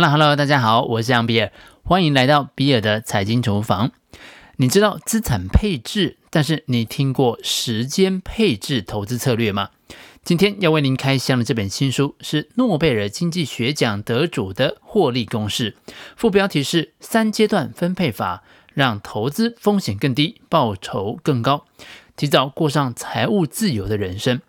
Hello，Hello，大家好，我是杨比尔，欢迎来到比尔的财经厨房。你知道资产配置，但是你听过时间配置投资策略吗？今天要为您开箱的这本新书是诺贝尔经济学奖得主的获利公式，副标题是“三阶段分配法，让投资风险更低，报酬更高，提早过上财务自由的人生”。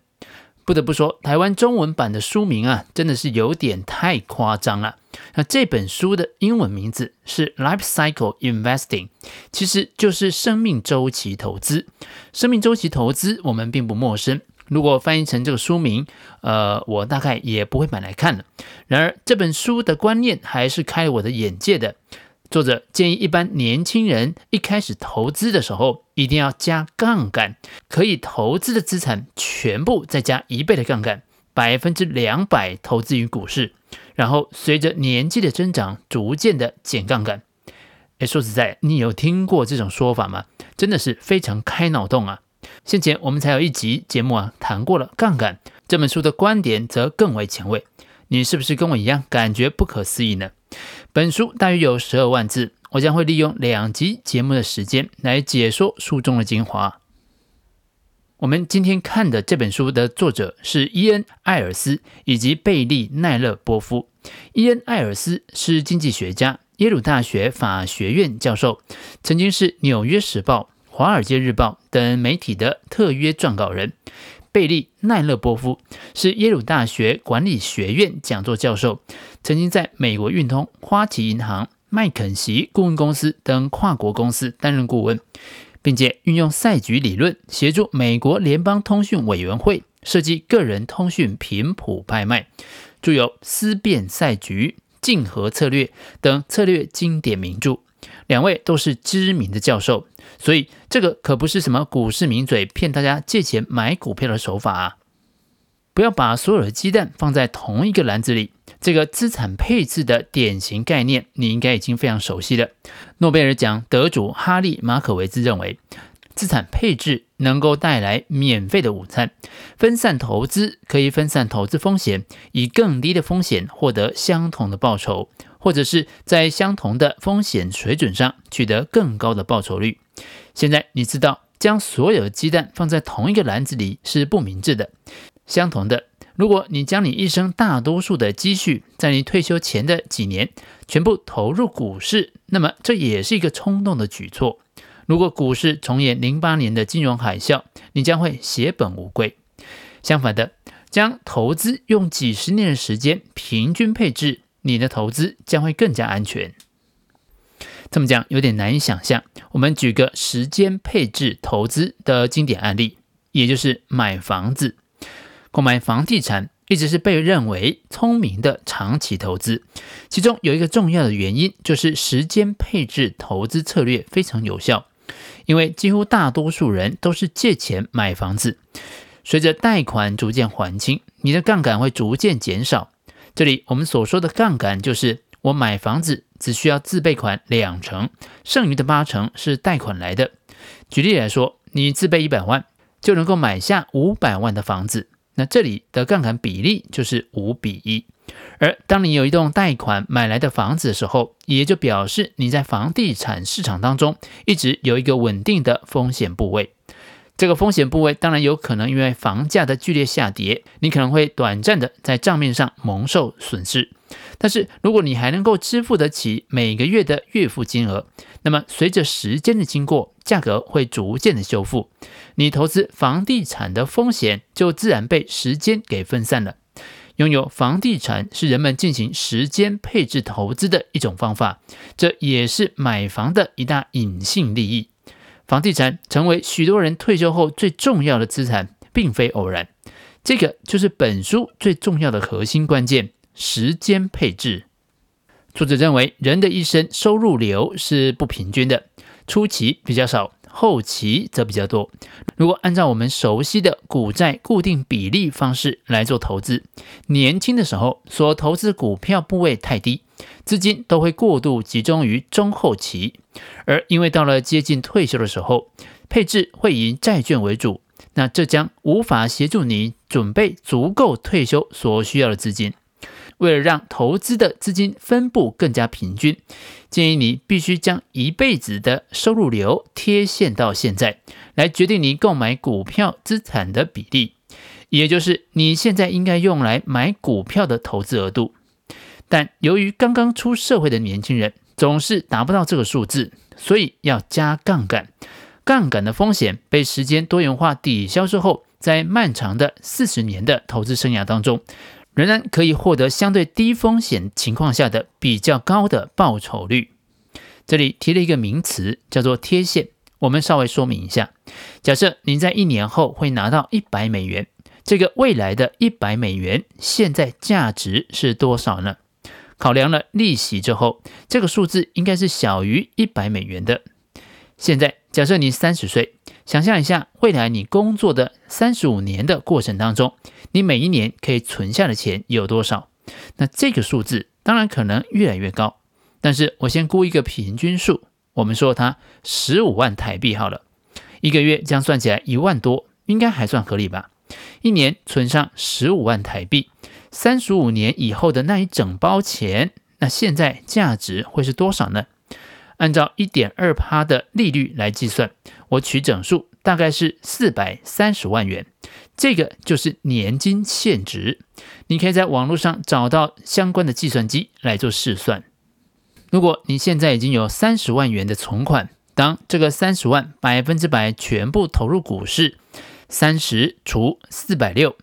不得不说，台湾中文版的书名啊，真的是有点太夸张了。那这本书的英文名字是 Life Cycle Investing，其实就是生命周期投资。生命周期投资我们并不陌生，如果翻译成这个书名，呃，我大概也不会买来看了。然而这本书的观念还是开我的眼界的。作者建议一般年轻人一开始投资的时候，一定要加杠杆，可以投资的资产全部再加一倍的杠杆，百分之两百投资于股市，然后随着年纪的增长，逐渐的减杠杆。诶，说实在，你有听过这种说法吗？真的是非常开脑洞啊！先前我们才有一集节目啊，谈过了杠杆，这本书的观点则更为前卫。你是不是跟我一样感觉不可思议呢？本书大约有十二万字，我将会利用两集节目的时间来解说书中的精华。我们今天看的这本书的作者是伊恩·艾尔斯以及贝利·奈勒波夫。伊恩·艾尔斯是经济学家，耶鲁大学法学院教授，曾经是《纽约时报》、《华尔街日报》等媒体的特约撰稿人。贝利·奈勒波夫是耶鲁大学管理学院讲座教授，曾经在美国运通、花旗银行、麦肯锡顾问公司等跨国公司担任顾问，并且运用赛局理论协助美国联邦通讯委员会设计个人通讯频谱拍卖，著有《思辨赛局》《竞合策略》等策略经典名著。两位都是知名的教授，所以这个可不是什么股市名嘴骗大家借钱买股票的手法啊！不要把所有的鸡蛋放在同一个篮子里。这个资产配置的典型概念，你应该已经非常熟悉了。诺贝尔奖得主哈利·马可维兹认为，资产配置能够带来免费的午餐，分散投资可以分散投资风险，以更低的风险获得相同的报酬。或者是在相同的风险水准上取得更高的报酬率。现在你知道将所有鸡蛋放在同一个篮子里是不明智的。相同的，如果你将你一生大多数的积蓄在你退休前的几年全部投入股市，那么这也是一个冲动的举措。如果股市重演零八年的金融海啸，你将会血本无归。相反的，将投资用几十年的时间平均配置。你的投资将会更加安全。这么讲有点难以想象。我们举个时间配置投资的经典案例，也就是买房子。购买房地产一直是被认为聪明的长期投资，其中有一个重要的原因就是时间配置投资策略非常有效，因为几乎大多数人都是借钱买房子，随着贷款逐渐还清，你的杠杆会逐渐减少。这里我们所说的杠杆，就是我买房子只需要自备款两成，剩余的八成是贷款来的。举例来说，你自备一百万，就能够买下五百万的房子。那这里的杠杆比例就是五比一。而当你有一栋贷款买来的房子的时候，也就表示你在房地产市场当中一直有一个稳定的风险部位。这个风险部位当然有可能因为房价的剧烈下跌，你可能会短暂的在账面上蒙受损失。但是如果你还能够支付得起每个月的月付金额，那么随着时间的经过，价格会逐渐的修复，你投资房地产的风险就自然被时间给分散了。拥有房地产是人们进行时间配置投资的一种方法，这也是买房的一大隐性利益。房地产成为许多人退休后最重要的资产，并非偶然。这个就是本书最重要的核心关键：时间配置。作者认为，人的一生收入流是不平均的，初期比较少，后期则比较多。如果按照我们熟悉的股债固定比例方式来做投资，年轻的时候所投资股票部位太低。资金都会过度集中于中后期，而因为到了接近退休的时候，配置会以债券为主，那这将无法协助你准备足够退休所需要的资金。为了让投资的资金分布更加平均，建议你必须将一辈子的收入流贴现到现在，来决定你购买股票资产的比例，也就是你现在应该用来买股票的投资额度。但由于刚刚出社会的年轻人总是达不到这个数字，所以要加杠杆。杠杆的风险被时间多元化抵消之后，在漫长的四十年的投资生涯当中，仍然可以获得相对低风险情况下的比较高的报酬率。这里提了一个名词，叫做贴现。我们稍微说明一下：假设您在一年后会拿到一百美元，这个未来的一百美元现在价值是多少呢？考量了利息之后，这个数字应该是小于一百美元的。现在假设你三十岁，想象一下未来你工作的三十五年的过程当中，你每一年可以存下的钱有多少？那这个数字当然可能越来越高，但是我先估一个平均数，我们说它十五万台币好了，一个月这样算起来一万多，应该还算合理吧？一年存上十五万台币，三十五年以后的那一整包钱，那现在价值会是多少呢？按照一点二趴的利率来计算，我取整数大概是四百三十万元，这个就是年金现值。你可以在网络上找到相关的计算机来做试算。如果你现在已经有三十万元的存款，当这个三十万百分之百全部投入股市，三十除四百六，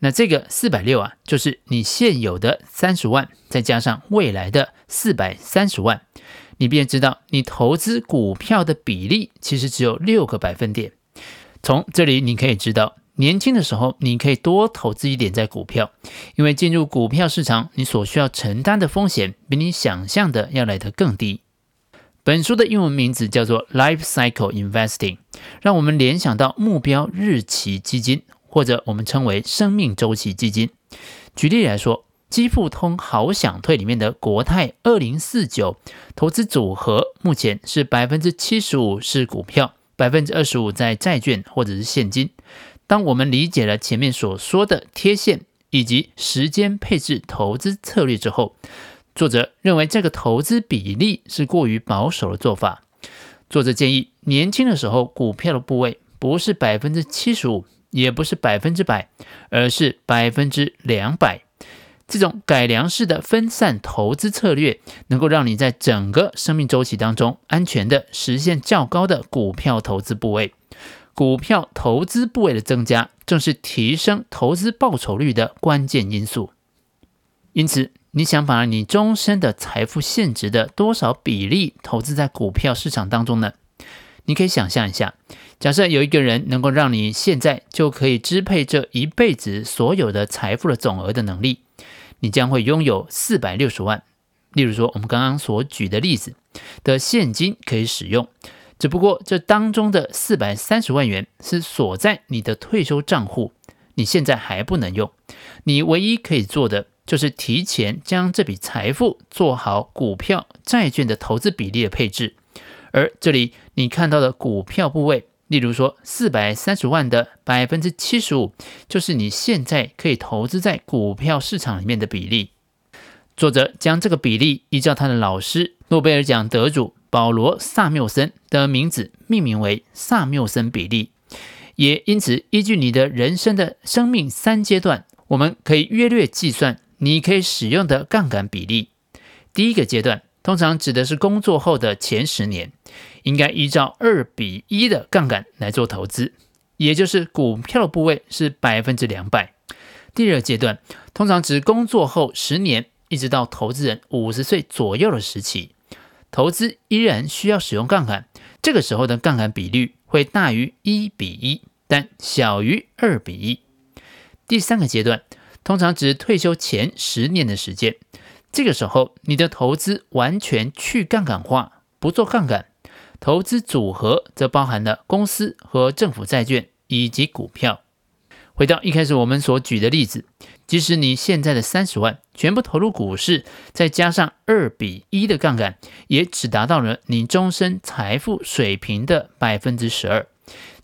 那这个四百六啊，就是你现有的三十万，再加上未来的四百三十万。你便知道，你投资股票的比例其实只有六个百分点。从这里你可以知道，年轻的时候你可以多投资一点在股票，因为进入股票市场，你所需要承担的风险比你想象的要来得更低。本书的英文名字叫做 Life Cycle Investing，让我们联想到目标日期基金，或者我们称为生命周期基金。举例来说。基富通好想退里面的国泰二零四九投资组合，目前是百分之七十五是股票，百分之二十五在债券或者是现金。当我们理解了前面所说的贴现以及时间配置投资策略之后，作者认为这个投资比例是过于保守的做法。作者建议，年轻的时候股票的部位不是百分之七十五，也不是百分之百，而是百分之两百。这种改良式的分散投资策略，能够让你在整个生命周期当中安全地实现较高的股票投资部位。股票投资部位的增加，正是提升投资报酬率的关键因素。因此，你想把你终身的财富现值的多少比例投资在股票市场当中呢？你可以想象一下，假设有一个人能够让你现在就可以支配这一辈子所有的财富的总额的能力。你将会拥有四百六十万，例如说我们刚刚所举的例子的现金可以使用，只不过这当中的四百三十万元是锁在你的退休账户，你现在还不能用。你唯一可以做的就是提前将这笔财富做好股票、债券的投资比例的配置，而这里你看到的股票部位。例如说，四百三十万的百分之七十五，就是你现在可以投资在股票市场里面的比例。作者将这个比例依照他的老师诺贝尔奖得主保罗·萨缪森的名字命名为萨缪森比例。也因此，依据你的人生的生命三阶段，我们可以约略计算你可以使用的杠杆比例。第一个阶段。通常指的是工作后的前十年，应该依照二比一的杠杆来做投资，也就是股票部位是百分之两百。第二阶段通常指工作后十年，一直到投资人五十岁左右的时期，投资依然需要使用杠杆，这个时候的杠杆比率会大于一比一，但小于二比一。第三个阶段通常指退休前十年的时间。这个时候，你的投资完全去杠杆化，不做杠杆。投资组合则包含了公司和政府债券以及股票。回到一开始我们所举的例子，即使你现在的三十万全部投入股市，再加上二比一的杠杆，也只达到了你终身财富水平的百分之十二，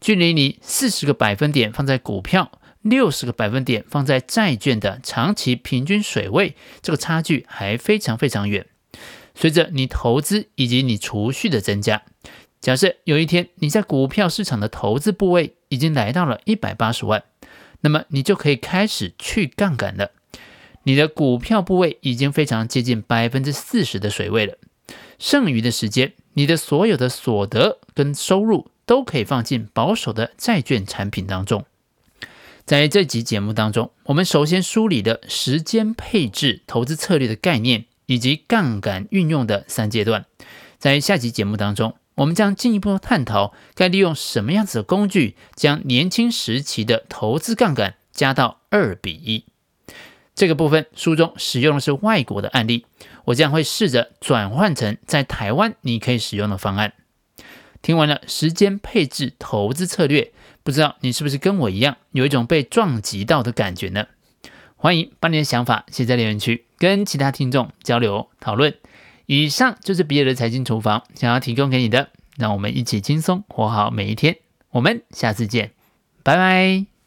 距离你四十个百分点放在股票，六十个百分点放在债券的长期平均水位，这个差距还非常非常远。随着你投资以及你储蓄的增加，假设有一天你在股票市场的投资部位已经来到了一百八十万，那么你就可以开始去杠杆了。你的股票部位已经非常接近百分之四十的水位了，剩余的时间，你的所有的所得跟收入都可以放进保守的债券产品当中。在这集节目当中，我们首先梳理了时间配置投资策略的概念以及杠杆运用的三阶段。在下集节目当中，我们将进一步探讨该利用什么样子的工具，将年轻时期的投资杠杆加到二比一。这个部分书中使用的是外国的案例，我将会试着转换成在台湾你可以使用的方案。听完了时间配置投资策略，不知道你是不是跟我一样有一种被撞击到的感觉呢？欢迎把你的想法写在留言区，跟其他听众交流讨论。以上就是比尔的财经厨房想要提供给你的，让我们一起轻松活好每一天。我们下次见，拜拜。